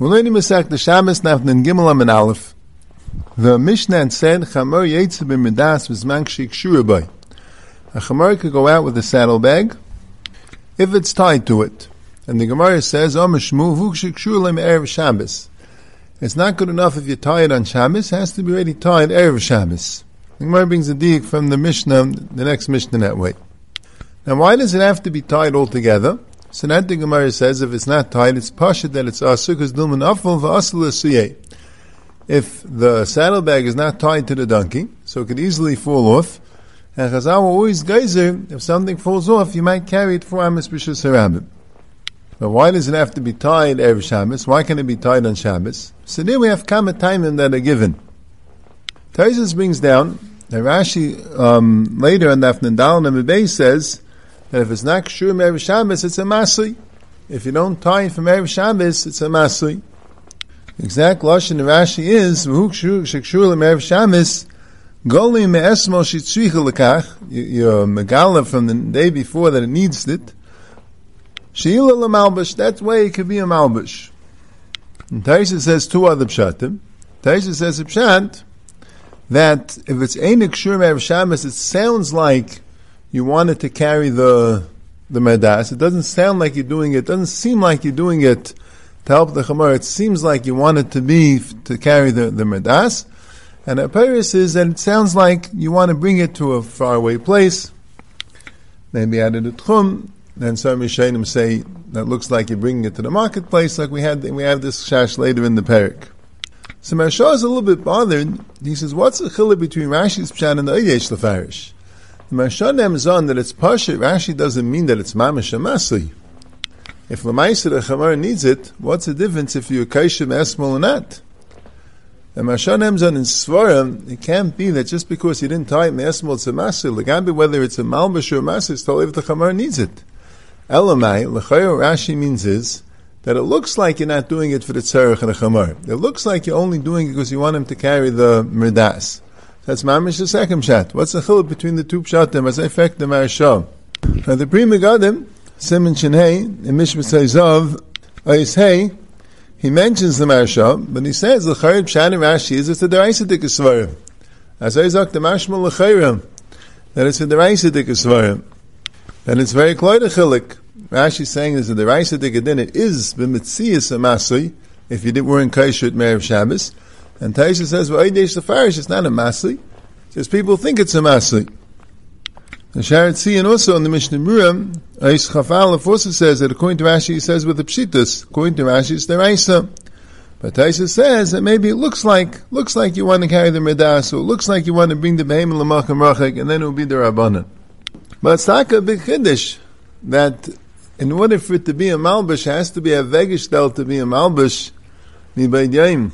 We're learning Masech the Shabbos Nafnin Gimel and Aleph. The Mishnah said, Chamor Yetzir b'midas v'zman k'shik boy. A Chamor could go out with a saddlebag if it's tied to it. And the Gemara says, Shabbos. It's not good enough if you tie it on Shabbos, it has to be ready tied erev Shabbos. The Gemara brings a dig from the Mishnah, the next Mishnah that way. Now why does it have to be tied all together? So that the Gemara says if it's not tied, it's pasha that it's asur because dilman afal v'asal If the saddlebag is not tied to the donkey, so it could easily fall off, and Chazal always geyser, if something falls off, you might carry it for Amos B'Shus Harabim. But why does it have to be tied every Shabbos? Why can it be tied on Shabbos? So there we have kama timing that are given. Taisus brings down that Rashi um, later in Dafnan Dal Namibay says that if it's not Kshur Erev Shabbos, it's a Masli. If you don't tie it from Erev Shabbos, it's a Masli. Exact Lashon of Rashi is, V'hu Kshur Erev Shabbos, Goli me'esmo shitzricha lekach, your megala from the day before that it needs it, sheila lemalbush, that way it could be a malbush. And Taisha says two other pshatim. Taisa says a pshat, that if it's Einik Shur Erev Shabbos, it sounds like you wanted to carry the the medas. It doesn't sound like you're doing it. it doesn't seem like you're doing it to help the chamar. It seems like you want it to be to carry the, the medas. And a is that it sounds like you want to bring it to a faraway place, maybe out of the tchum. Then some Rishonim say that looks like you're bringing it to the marketplace, like we had we have this shash later in the parak. So Maharsha is a little bit bothered. He says, "What's the chiluk between Rashi's pshat and the Oyesh Lefarish?" Maharsha on that it's pasha. Rashi doesn't mean that it's mamish amasi. If Lamaisa the Chamar needs it, what's the difference if you're Kaishim or not? And Maharsha on in Svarim, it can't be that just because you didn't tie it Esmol it's a Masi. It can't be whether it's a Malbish or a Masi, it's totally if the Chamar needs it. Elamai, L'chayo Rashi means is, that it looks like you're not doing it for the tzarech and the chamar. It looks like you're only doing it because you want him to carry the mirdas. That's mamish the second pshat. What's the chiluk between the two pshatim as I affect the Maharsha? Now the Pri Megadim, Simon Shinhei, in Mishmas Zav, Ois Hey, he mentions the Maharsha, but he says the chayyim pshat and Rashi is it's a deraisa dikasvarim. As I zok the mashmal l'chayrim, that it's a deraisa dikasvarim. Then it's very clear to chilik. Rashi saying is that the deraisa dikadin it is b'mitzias a masui, if you didn't weren't kaisher at Merev Shabbos, and Taisha says, well, Eidesh the Farish, it's not a Masli. Says people think it's a Masli. The Sharet Tzion also in the Mishnah Murim, Aish Chafal also says that according to Rashi, he says with the Pshitas, according to Rashi, it's the Raisa. But Taisa says that maybe it looks like, looks like you want to carry the Medas, or it looks like you want to bring the Behem Lamachim Rachek, and then it will be the Rabbanan. But it's like a big Kiddush, that in order for it to be a Malbush, it has to be a Vegish to be a Malbush, Nibaydayim.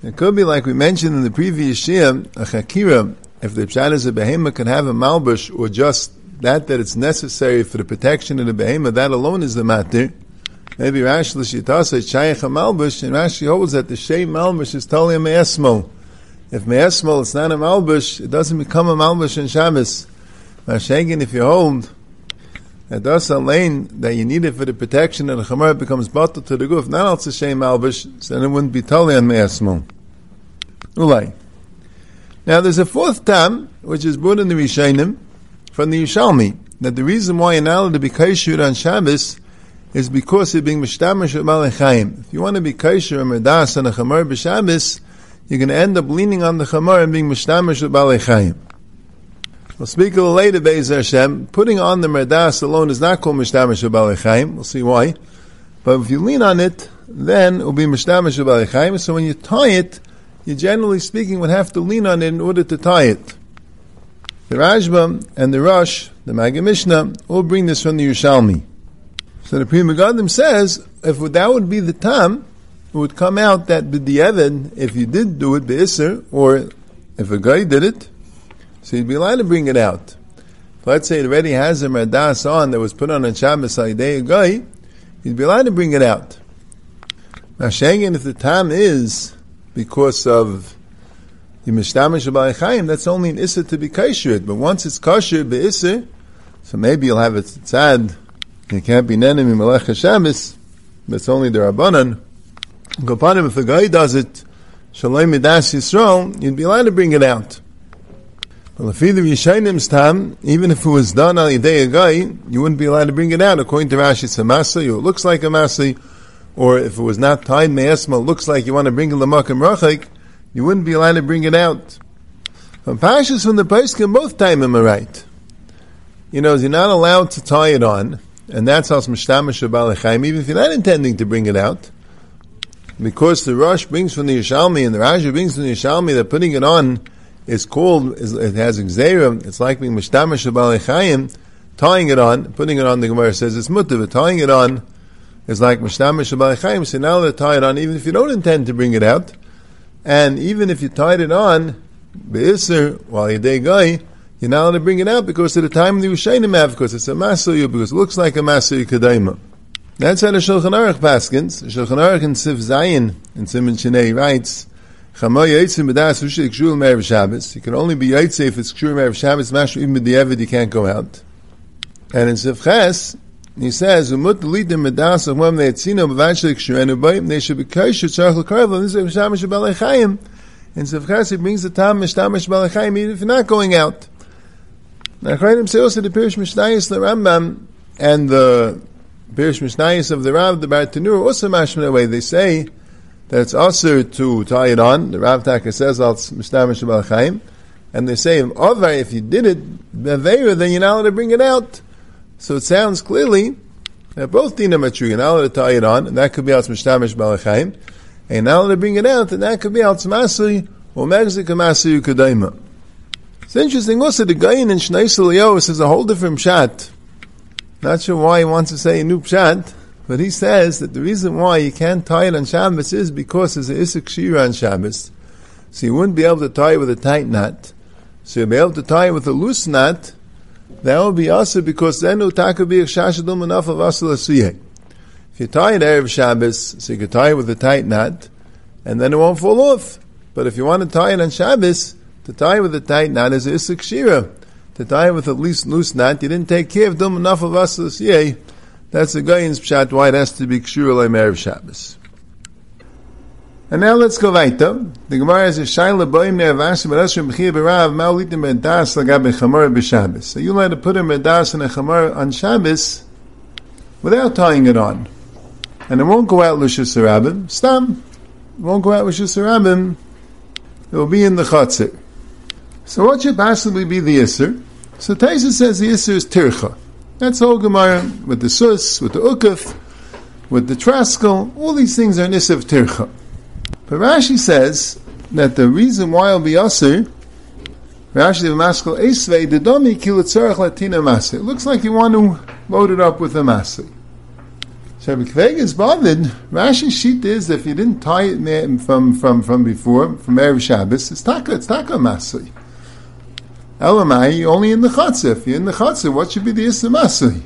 It could be like we mentioned in the previous year, a chakira, if the pshat is a behema can have a malbush, or just that that it's necessary for the protection of the behema, that alone is the matter. Maybe Rashi L'shitasa shayach a malbush, and Rashi holds that the shay malbush is totally a me'esmo. If me'esmo, it's not a malbush, it doesn't become a malbush in Shabbos. Mashagin, if you hold, that does lane that you need it for the protection and the chamar becomes bottled to the goof, not also shame malbish, so then it wouldn't be totally on me'asmon. Ulay. Now there's a fourth tam, which is brought in the Rishainim, from the Yishalmi, that the reason why you're not allowed to be kaishur on Shabbos is because you're being mishtamish of malachayim. If you want to be kaishur and merdas on a chamar b'Shabbos, you're going to end up leaning on the chamar and being mishtamish of malachayim. We'll speak a little later, Be'ez Hashem. Putting on the merdas alone is not called mishtamish b'alechaim. We'll see why. But if you lean on it, then it will be mishtamish b'alechaim. So when you tie it, you generally speaking would have to lean on it in order to tie it. The Rashba and the Rosh, the Maggid Mishnah, all bring this from the Yerushalmi. So the Pri Megadim says, if that would be the time, it would come out that b'di'evid, if you did do it be'isr, or if a guy did it, so you'd be allowed to bring it out. let's say it already has a merdas on that was put on a Shabbos Aidei guy, you'd be allowed to bring it out. Now, Shengen, if the time is because of the Mishtamish Chaim, that's only an Issa to be kosher. But once it's kosher, be Issa, so maybe you'll have it tzad. It can't be Nenim Melech Shabbos, but it's only the Rabbanan. Gopanim, if a guy does it, Shalom Midas Yisrael, you'd be allowed to bring it out. Well, if either Yishainim's tam, even if it was done on a day a guy, you wouldn't be allowed to bring it out. According to Rashi, it's a masi, or it looks like a masi, or if it was not tied me'esma, looks like you want to bring it l'makam rachik, you wouldn't be allowed to bring it out. From Pashas from the Paiskim, both time am right. You know, you're not allowed to tie it on, and that's how Mishtamish Balachayim, even if you're not intending to bring it out, because the Rosh brings from the Yishalmi and the Rashi brings from the Yishalmi that putting it on is called, is, it has Xerim, it's like being Mishtamish Balachayim, tying it on, putting it on, the Gemara says it's mutter, but tying it on is like Mishtamish Balachayim, so now they tie it on, even if you don't intend to bring it out, and even if you tied it on, Be'isr, while you're guy, you're not allowed to bring it out because at the time the Ushainim have, because it's a Masayu, because it looks like a Masayu Kadaima. That's how the Shulchan Aruch paskins. Shulchan Aruch in Sif Zayin, in Simon Shinei, writes, You can only be Yitzim if it's Kshul Me'er Shabbos, Mashu even B'di'evid, you can't go out. And in Sif Ches, he says, Umut Lidim B'das Achmam Ne'etzino B'vashlik Kshurenu Bayim, they should be Kaish Tzarech L'Karv, and this is Shamash B'alei In Sif he brings the time Mishtamash B'alei even if you're not going out. Now, Chayim say also the Pirish Mishnayis, the Rambam, and the Pirish Mishnayis of the Rav, the Bartanur, also mashman away. They say that it's also to tie it on. The Rav Taka says, it's Mishnayim Shabbat And they say, if you did it, Beveira, then you're not allowed to bring it out. So it sounds clearly that both dinam are true. You're not allowed to tie it on, and that could be out Mishnayim Shabbat And you're not allowed to bring it out, and that could be out Masri, or Megzik Masri Yukadaima. It's interesting also, the guy in Shnei says a whole different shot. Not sure why he wants to say a new pshat, but he says that the reason why you can't tie it on Shabbos is because there's an Isaac Shira on Shabbos. So you wouldn't be able to tie it with a tight knot. So you'll be able to tie it with a loose knot. That would be also because then utaka be shashadum enough of asal If you tie it Erev Shabbos, so you can tie it with a tight knot, and then it won't fall off. But if you want to tie it on Shabbos, to tie with a tight knot is Isaac Shira. To tie with a least loose knot, you didn't take care of them enough of year. That's the guy's pshat why it has to be kshur like Shabbos. And now let's go weiter. The Gemara is a shayla boim ne'avash b'rashim b'chiyah b'rav ma'olitim b'das lagab b'chamar b'Shabbos. So you let to put a b'das and a chamar on Shabbos without tying it on. And it won't go out l'shus harabim. Stam. It won't go out l'shus harabim. It will be in the chatzir. So what should possibly be the Isser? So Taisa says the Isser is Tircha. That's all Gemara, with the Sus, with the Ukaf, with the Traskel, all these things are of Tircha. But Rashi says that the reason why it'll be Isser, Rashi the Maskal Esvei, the Domi Kilatzarach Latina Masi. It looks like you want to load it up with a Masi. So Kveg is bothered. Rashi's sheet is if you didn't tie it from, from, from before, from Erev Shabbos, it's taka, it's taka Masi. Elamai, only in the chatzah. If you're in the chatzah, what should be the Islamasi?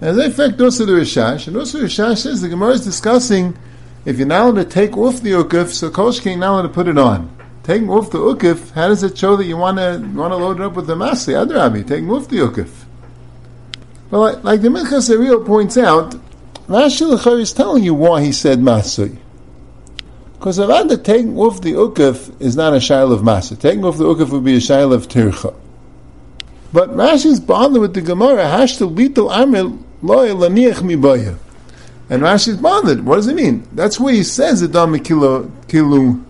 As a fact, also the Rishash, and also Rishash says the Gemara is discussing if you're not allowed to take off the ukif, so Kosh allowed to put it on. Taking off the ukif, how does it show that you want to want to load it up with the masi? Adrabi, taking off the ukif. Well, like, like the Minchas Ariel points out, Rashi is telling you why he said masi. Because Avada taking off the ukif is not a shail of masa. Taking off the ukif would be a shail of tircha. But Rashi's bothered with the Gemara, hashtal bitul amil loy laniach mibaya. And Rashi's bothered. What does it mean? That's where he says Adam kilo kilu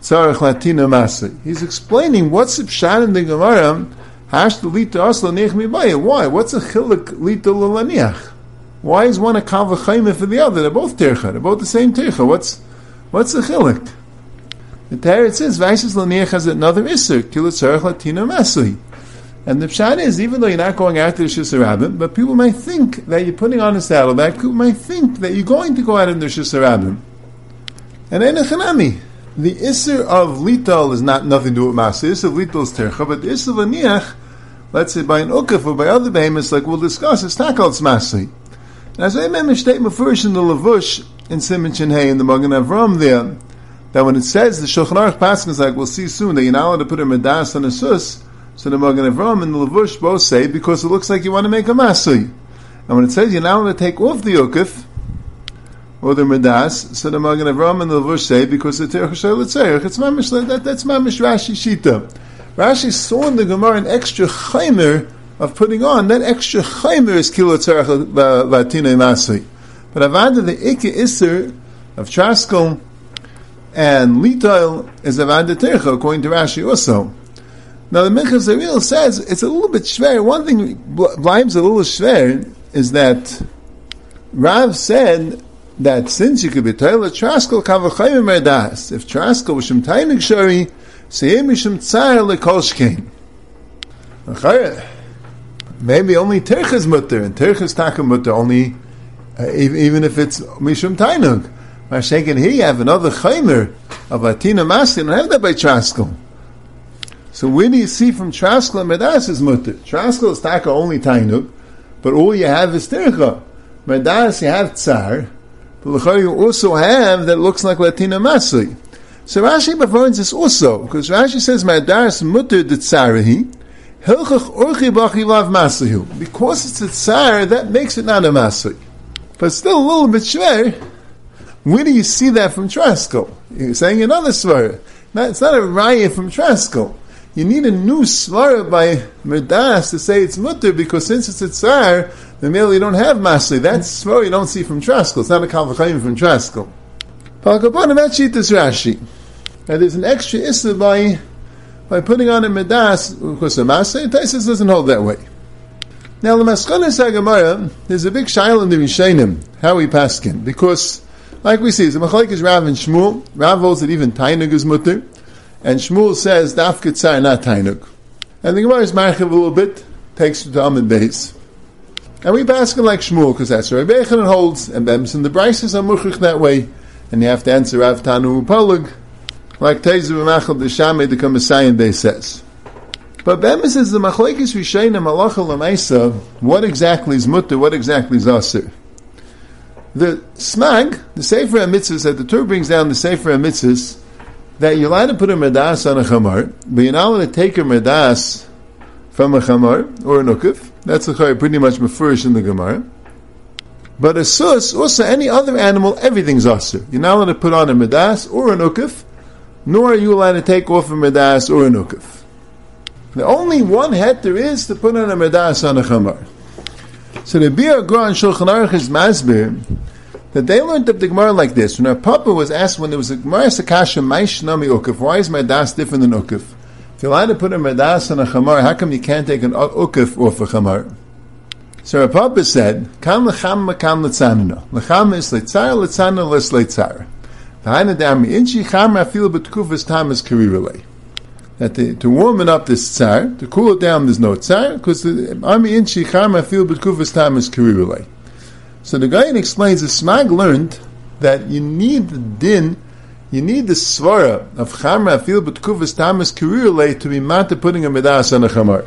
tzarech latina masa. He's explaining what's the pshat in the Gemara. Hashtal lita as laniach mibaya. Why? What's a chilik lita laniach? Why is one a kavachayim for the other? They're both tircha. They're both the same tircha. What's What's the chilik? The Torah says Vaishas Laniach has another Isser, Kilatzarech Latino Masli. And the pshat is, even though you're not going after the Shisarabim, but people might think that you're putting on a saddleback, people might think that you're going to go out in the Shisarabim. And Enechanami, the Isser of Lital is not nothing to do with Masli. The Isser of Lital is Tercha, but the Isser of Laniach, let's say by an Ukaf or by other behemoths, like we'll discuss, it's not called Masli. And as I remember, statement first in the Lavush, in Simon Hey in the Magen Avram there that when it says the Shulchan Aruch is like we'll see soon that you're not allowed to put a medas on a sus, so the Magen Avram and the Lavush both say because it looks like you want to make a masui. And when it says you're not allowed to take off the ukif, or the Medas, so the Magen Avram and the Levush say, because the Terech it's mamish, that, that's mamish Rashi Shita. Rashi saw in the Gemara an extra chaymer of putting on, that extra chaymer is kilo tzarech latina imasi. But avada the ikke iser of traskel and litoil is avada tercha, according to Rashi also. Now the Minchas Zeril says it's a little bit schwer. One thing blimes a little schwer is that Rav said that since you could be toilet traskel kavachayim merdas, if traskel was shem tainig shari, seyem mishim tzar lekolshkein. Maybe only terches mutter, and terches taka mutter only, uh, even if it's mishum tainug. Mashenkin here you have another chaymer of atina mas, you don't have that by traskel. So where do you see from traskel and medas is mutter? Traskel is taka only tainug, but all you have is tercha. Medas you have tzar, but you also have that looks like Latina Masli. So Rashi performs this also, because Rashi says, Madaris mutter lav maslihu. Because it's a tsar, that makes it not a masli. But still a little bit shver. Where do you see that from Trasco? You're saying another svara. It's not a raya from Trasco. You need a new svara by Merdas to say it's mutter, because since it's a tsar, the male you don't have masli. That's what you don't see from Traskel. It's not a kalvachayim from Traskel. Sheet is Rashi. And there's an extra issa by by putting on a medas because the masli. Taisus doesn't hold that way. Now the maskana sagamara, there's a big shail in the Rishonim how we paskin because. Like we see, the Machalik is Rav and Shmuel. Rav holds that even Tainug is mutter, and Shmuel says Daf Ketzar not Tainug. And the Gemara is marchiv a little bit, takes to Amid base. And we ask like Shmuel, because that's where Rabbi holds, and Bems and the Brises are muchich that way, and you have to answer Rav Tanu Upalug, like Tezu Machal the Shameh the Kamasayan Bay says. But Bemis is the Machlekes Rishayim Malacha Lamaisa, what exactly is mutter, what exactly is asir? The Smag, the Sefer HaMitzvahs, that the Torah brings down the Sefer HaMitzvahs, that you're allowed to put a medas on a chamar, but you're not allowed to take a medas from a chamar or an ukif. That's the a pretty much mafurish in the Gemara. But a sus, also any other animal, everything's asur. You're not allowed to put on a medas or an ukif, nor are you allowed to take off a medas or an ukif. The only one het there is to put on a medas on a chamar. So the Bir Gra and Shulchan Aruch is masbir that they learned up the Gemara like this. When Rav Papa was asked when there was a Gemara Sakasha Maishnami Ukif, why is my das different than Ukif? If you're allowed to put a medas on a chamar, how come you can't take an ukif off a chamar? So Rav Papa said, "Kam lecham makam letzanina. Lecham is letzar, letzana les letzar. V'haina dami inchi cham rafil b'tkufas tam is karirale. That the, to warm it up this tzar, to cool it down, there's no tzar, because the army inchi cham rafil b'tkufas tam is karirale. So the guy explains the Smag learned that you need the din you need the svara of chamra fil b'tkufas tamas karirle to be mata putting a medas on a chamar.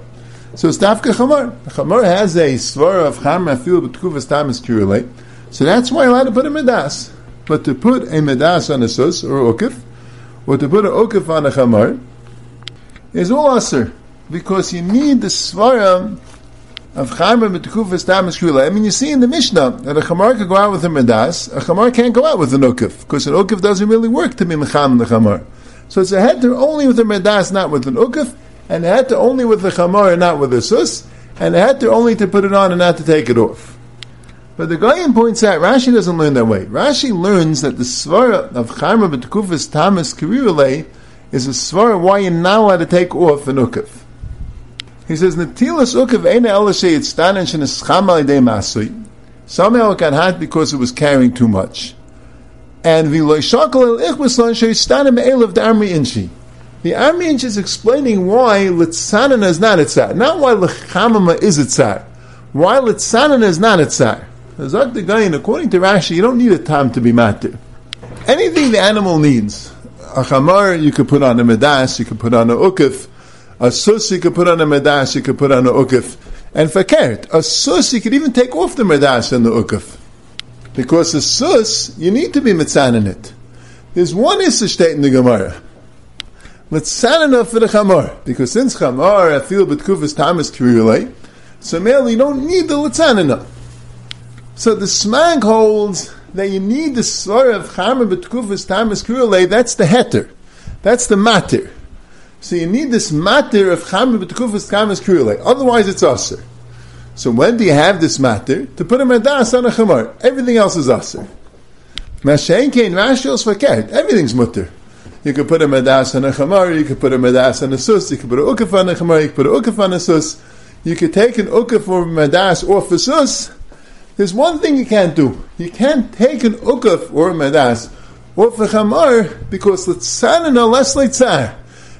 So it's dafka chamar. The chamar has a svara of chamra fil b'tkufas tamas karirle. So that's why you're allowed to put a medas. But to put a medas on a sus or ukif, or to put a ukif on a chamar, is all aser because you need the svara of Chamar Mitkufas Tamas Kula. I mean, you see in the Mishnah that a Chamar can go out with a Medas, a Chamar can't go out with an Ukif, because an Ukif doesn't really work to be Mecham the Chamar. So it's a heter only with a Medas, not with an Ukif, and a heter only with the Chamar and not with a Sus, and a heter only to put it on and not to take it off. But the Goyen points out, Rashi doesn't learn that way. Rashi learns that the Svara of Chamar Mitkufas Tamas Kirirale is a Svara why you're not allowed to take off an Ukif. He says, Natilas ukav ena elashe itztanen sheneschama idei masui. Somehow it got hot because it was carrying too much. And v'loy shakal el ichmason sheyistanem elav army inchi. The army inchi is explaining why litzanan is not a tzar. Not why lechamama is a tzar. Why litzanan is not a tzar. According to Rashi, you don't need a tam to be matir. Anything the animal needs, a chamar you could put on a medas, you could put on a ukif, a sus you could put on a medas, you could put on a ukif. And fakert, a sus you could even take off the medas and the ukif. Because a sus, you need to be mitzan in it. There's one issa state in the Gemara. Mitzanana for the chamor. Because since chamor, I feel betkufas tamas kirirule, so male, you don't need the litzanana. So the smag holds that you need the svara of Chama B'tkufas Tamas Kurule, that's the heter. That's the matter. So you need this matter of Chama B'tkufas Tamas Kurule. Otherwise it's aser. So when do you have this matter? To put a medas on a chamar. Everything else is aser. Mashen kein rashos fakert. Everything's mutter. You could put a medas on a chamar, you could put a medas on a sus, you could put a ukaf on a chamar, you could put a ukaf on a sus. You could take an ukaf for medas off a sus. There's one thing you can't do. You can't take an ukaf or a medas off a chamar because litzanana less litzar.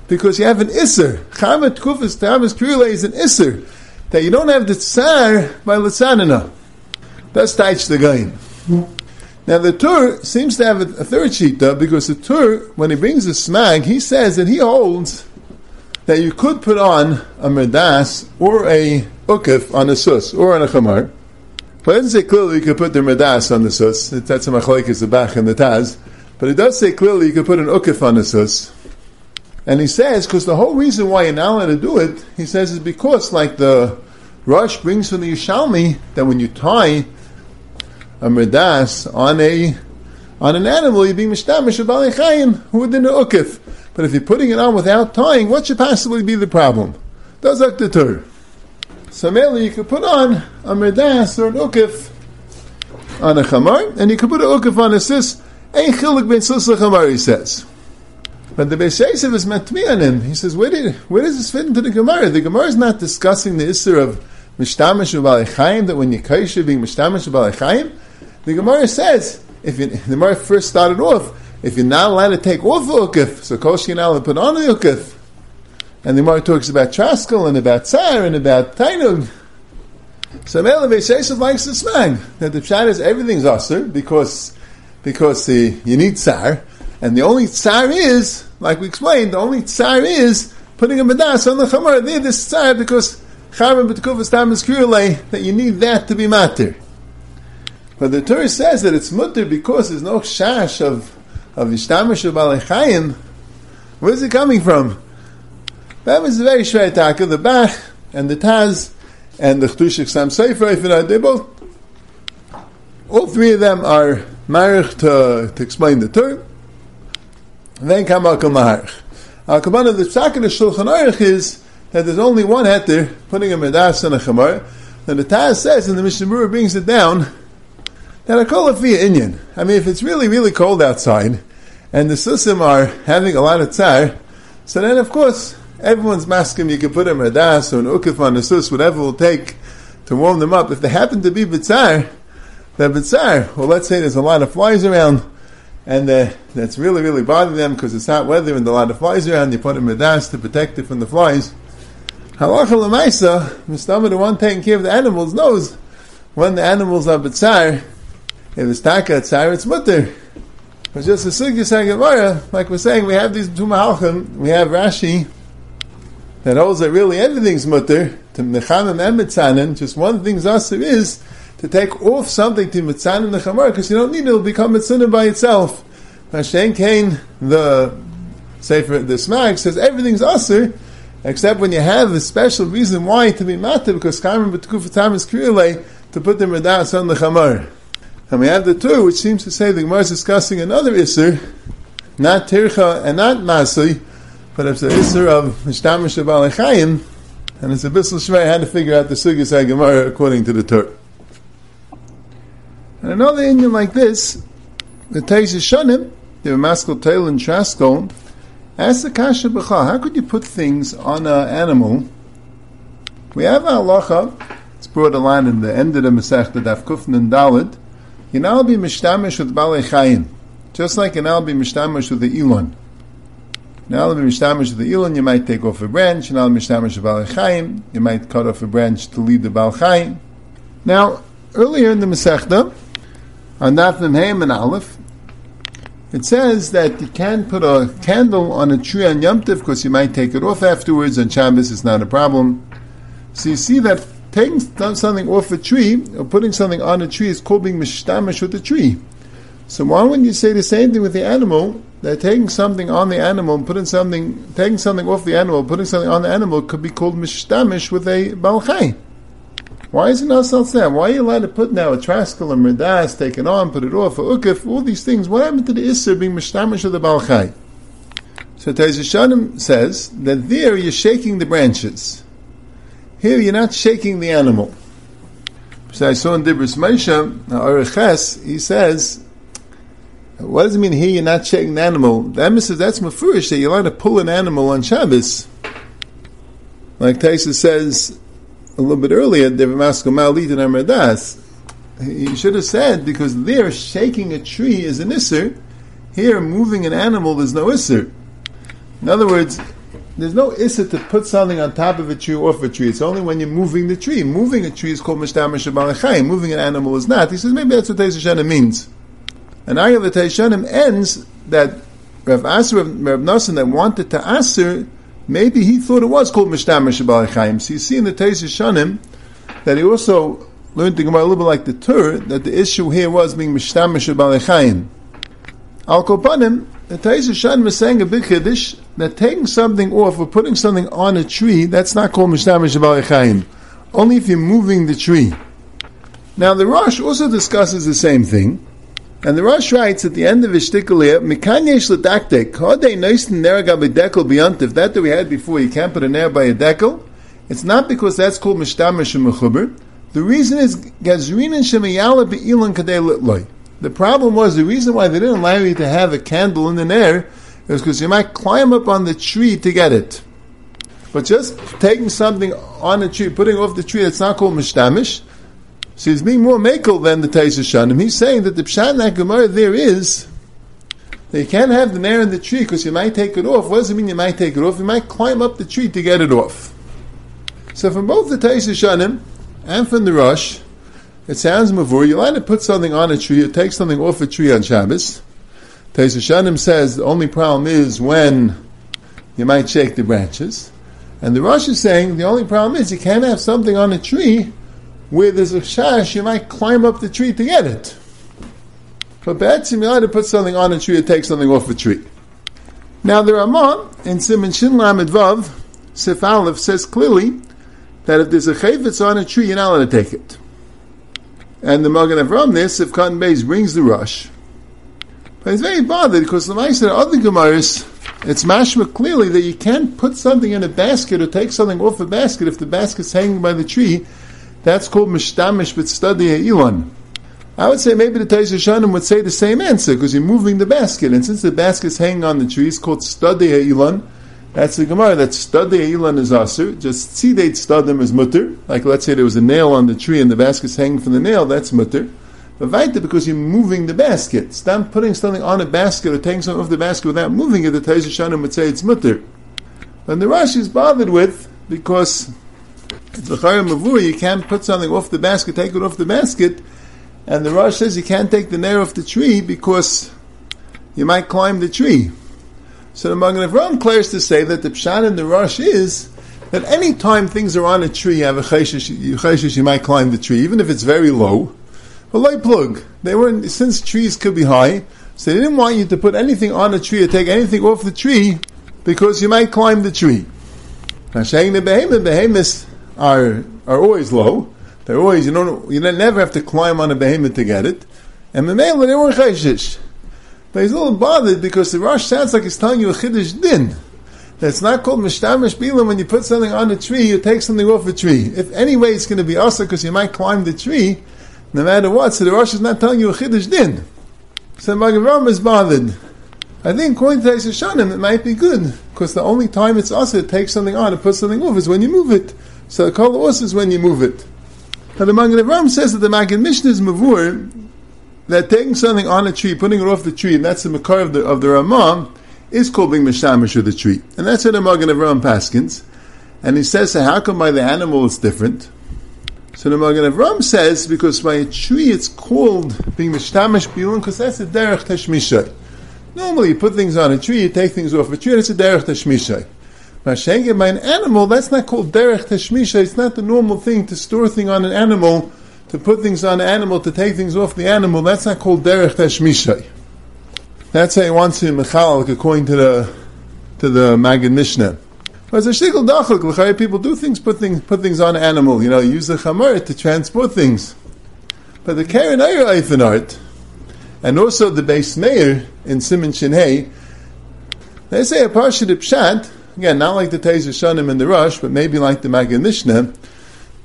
Because you have an isser. Chamet kufas tamas kriyule is an isser that you don't have the tsar by Latsanina. That's Taich the Gain. Now the Tur seems to have a, third shita because the Tur, when he brings the smag, he says that he holds that you could put on a merdas or a ukif on a sus or on a chamar. But it doesn't say clearly you could put the merdas on the sus. That's a machalik is the bach and the taz. But it does say clearly you could put an ukif on the sus. And he says, because the whole reason why you're not allowed to do it, he says, is because, like the Rosh brings from the Yishalmi, that when you tie a merdas on a on an animal, you're being mishtamish of chayim who would in ukif. But if you're putting it on without tying, what should possibly be the problem? Does that deter? So mainly you could put on a merdas or an ukif on a chamar, and you could put an ukif on a sis. Ein chilik ben sus chamar, he says. But the Beis Yosef is him. He says, where, did, where does this fit into the Gemara? The Gemara is not discussing the issue of mishtamish u'balechayim, that when you kaisha being mishtamish u'balechayim, the Gemara says, if you, the Gemara first started off, if you're not allowed to take off the ukif, so kosh you're to put on the ukif. And the Gemara talks about traskel and about tsar and about tainug. So Mele Yosef likes the smag, that the pshat is everything's aser, because, because the, you need tsar, and the only tsar is, like we explained, the only tsar is putting a medas on the chamar. There, this tsar because charm b'tkufas tam is that you need that to be matter. But the Torah says that it's mutter because there's no shash of of ishtamish of balechayim. Where's it coming from? That was very shver taka. The Bach and the Taz and the Chtushik Sam Sefer, they both, all three of them are marich to, to explain the term. And then come Al Kamarch. Al Kamarch, the Psak of Shulchan Aruch is that there's only one heter, putting a medas and a chamar. And the Taz says, and the Mishnah brings it down, that I call kol via Inyan. I mean, if it's really, really cold outside, and the susim are having a lot of tsar, so then of course, everyone's masking, you can put them a medas or an ukif on the sus, whatever will take to warm them up. If they happen to be bitzar, they're bitzar. Well, let's say there's a lot of flies around, and that's really, really bothering them because it's hot weather and a lot of flies around. You put a medas to protect it from the flies. Halacha lemaisa, Mustama, the one taking care of the animals, knows when the animals are b'tzar, if it's taka tzar, it's mutter. But just a sugya like we're saying, we have these two mahalchim, we have Rashi, that holds that really everything's mutter, to mechamim and mitzanin, just one thing zasir is, to take off something to mitzanin the chamar, because you don't need it, it'll become mitzanin by itself. Hashem Kain, the Sefer, the Smag, says everything's asr, except when you have a special reason why to be matter, because Karman B'Tkufatam is Kirele, to put the Medas on the Chamar. And we have the two, which seems to say the Gemara is discussing another Isser, not Tircha and not Masui, but it's the Isser of Mishtamish Balechayim, and it's a Bissel Shmei had to figure out the Sugis Gemara according to the Tur. And another Indian like this, the Teis Shonim, the Maskal Tail and Traskol, Ask the Kasha B'cha, how could you put things on an animal? We have a halacha, it's brought a line in the end of the Masechta Daf Kufn and Dalit, you now be mishtamish with Balei Chayim, just like you now be mishtamish with the Elon. Now be mishtamish with the Elon, you might take off a branch, now be mishtamish Chayim, you might cut off a branch to lead the Bal Chayim. Now, earlier in the Masechta, on Daf Mem and Aleph, it says that you can put a candle on a tree on Yom Tif because you might take it off afterwards. On Shabbos, it's not a problem. So you see that taking something off a tree or putting something on a tree is called being mishtamish with the tree. So why wouldn't you say the same thing with the animal? That taking something on the animal, and putting something, taking something off the animal, putting something on the animal could be called mishtamish with a balchai. Why is it not Salsam? Why are you allowed to put now a traskal and merdas, take it on, put it off, a ukif, all these things? What happened to the Isser being mishtamish of the Balchai? So Taizishanim says that there you're shaking the branches. Here you're not shaking the animal. So I saw in Dibris Oreches, he says, what does it mean here you're not shaking the animal? Emma says that's mafurish that you're allowed to pull an animal on Shabbos. Like Taisa says a little bit earlier, he should have said, because there shaking a tree is an isser, here moving an animal there's no isser. In other words, there's no issa to put something on top of a tree or off a tree. It's only when you're moving the tree. Moving a tree is called shabbalachayim. Moving an animal is not. He says maybe that's what Teisha means. And Ayah the Teishanim ends that Rav Asr, Rav Nassan that wanted to Asr, maybe he thought it was called mishtamish shabbalachayim. So you see in the Teisha that he also learned to go a little bit like the Tur, that the issue here was being mishtamish shabbalachayim. Al Kopanim, the Taisa Shan was saying a big Kiddush that taking something off or putting something on a tree, that's not called Mishtamish Chaim. Only if you're moving the tree. Now the Rosh also discusses the same thing. And the Rosh writes at the end of his shtickle Mikanyesh ledaktek, hodei noisten neragabi dekel beyontiv, that that we had before, you can't put a nair by a dekel. It's not because that's called Mishtamish Mechuber. The reason is Gazrin and Shemayala be'ilan kadei. The problem was the reason why they didn't allow you to have a candle in the air is because you might climb up on the tree to get it. But just taking something on a tree, putting off the tree, that's not called mishtamish. So he's being more makel than the Taisa Shanim. He's saying that the pshat that Gemara there is that you can't have the nair in the tree because you might take it off. What does it mean you might take it off? You might climb up the tree to get it off. So from both the Taisa Shanim and from the Rosh, it sounds mavur. You're allowed to put something on a tree or take something off a tree on Shabbos. Taisa Shanim says the only problem is when you might shake the branches. And the Rosh is saying the only problem is you can't have something on a tree where there's a shash, you might climb up the tree to get it. But Batsim, you to put something on a tree or take something off a tree. Now the Ramah in Simon Shin Lamed Vav, Sif Aleph, says clearly that if there's a chayvitz on a tree, you're not allowed to take it. And the Magen Avram this, if Cotton Beis brings the Rosh, but he's very bothered because the Meister other Gemaras, it's mashma clearly that you can't put something in a basket or take something off a basket if the basket's hanging by the tree. That's called mishtamish but study ilan. I would say maybe the Taisha Shanim would say the same answer because you're moving the basket, and since the basket's hanging on the tree, it's called study ilan. That's the Gemara. That study ilan is asur. Just tzidate studim is mutter. Like let's say there was a nail on the tree and the basket's hanging from the nail. That's mutter. But vaita because you're moving the basket. Stop putting something on a basket or taking something off the basket without moving it. The Taisha Shanim would say it's mutter. And the Rashi is bothered with because it's a mavur. You can't put something off the basket, take it off the basket, and the Rashi says you can't take the nair off the tree because you might climb the tree. So the Magen Avram clears to say that the pshat in the Rosh is that any time things are on a tree, you have a chayshish, you might climb the tree, even if it's very low. But light plug, they weren't since trees could be high, so they didn't want you to put anything on a tree or take anything off the tree because you might climb the tree. Now, saying the behemoth, behemoths are are always low. They're always you don't you never have to climb on a behemoth to get it, and the male they weren't chayshish. But he's a little bothered because the Rosh sounds like he's telling you a Chiddush din. That's not called Mishtamish Bilam when you put something on a tree, you take something off a tree. If anyway it's going to be also because you might climb the tree, no matter what, so the Rosh is not telling you a Chiddush din. So Magen Avram is bothered. I think according to Shanim, it might be good, because the only time it's also to take something on and put something off is when you move it. So the Kol is when you move it. Now the Magen Avram says that the Maggid Mishnah is Mavur, that taking something on a tree, putting it off the tree, and that's the makar of the, of the Ramah, is called being mishamish of the tree. And that's what the Magen Avram Paskins. And he says, so how come by the animal it's different? So the Magen Avram says, because by a tree it's called being mishtamish bilun, because that's a derech tashmishay. Normally you put things on a tree, you take things off a tree, and it's a derech Mashenga by an animal, that's not called derech tashmishay, it's not the normal thing to store things on an animal to put things on the animal, to take things off the animal, that's not called derech tashmishay. That's how he wants to mechal, according to the to the Maggid Mishnah. But it's a dachuk. People do things, put things, put things on animal. You know, use the chamar to transport things. But the Karen Ayer art, and also the base mayor in Simon Shinhei, they say a parsha pshat, again, not like the Tezer Shanim and the Rosh, but maybe like the Maggid Mishnah,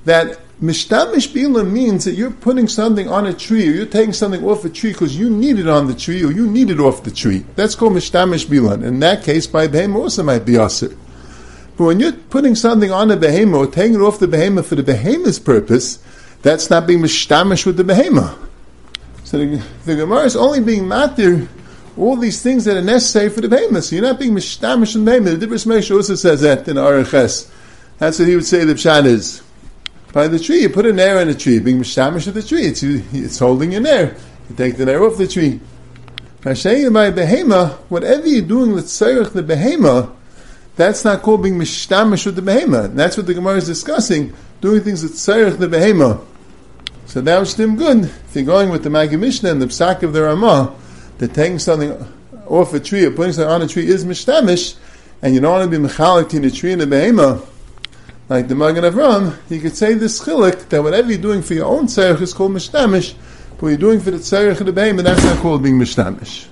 that Mishtamish Bila means that you're putting something on a tree or you're taking something off a tree because you need it on the tree or you need it off the tree. That's called Mishtamish Bila. In that case, by behemoth also might be Asr. But when you're putting something on a behemoth or taking it off the behemoth for the behemoth's purpose, that's not being Mishtamish with the behemoth. So the, the Gemara is only being matir all these things that are necessary for the behemoth. So you're not being Mishtamish in the behemoth. The Dibris Mesh also says that in Araches. That's what he would say the Pshat is by the tree. You put a nair in a tree, being mishamish of the tree. It's, it's holding your nair. You take the nair off the tree. By saying by behema, whatever you're doing with tzarech the behema, that's not called being mishtamish with the behema. And that's what the Gemara is discussing, doing things with tzarech the behema. So that was still good. If you're going with the Maggid Mishnah and the psak of the Ramah, that taking something off a tree or putting something on a tree is mishtamish, and you don't want to be mechalik in a tree and a behema, like the Magen Avram, you could say this chilik that whatever you're doing for your own tzarech is called mishtamish, but what you're doing for the tzarech of the behemoth, that's not called being mishtamish.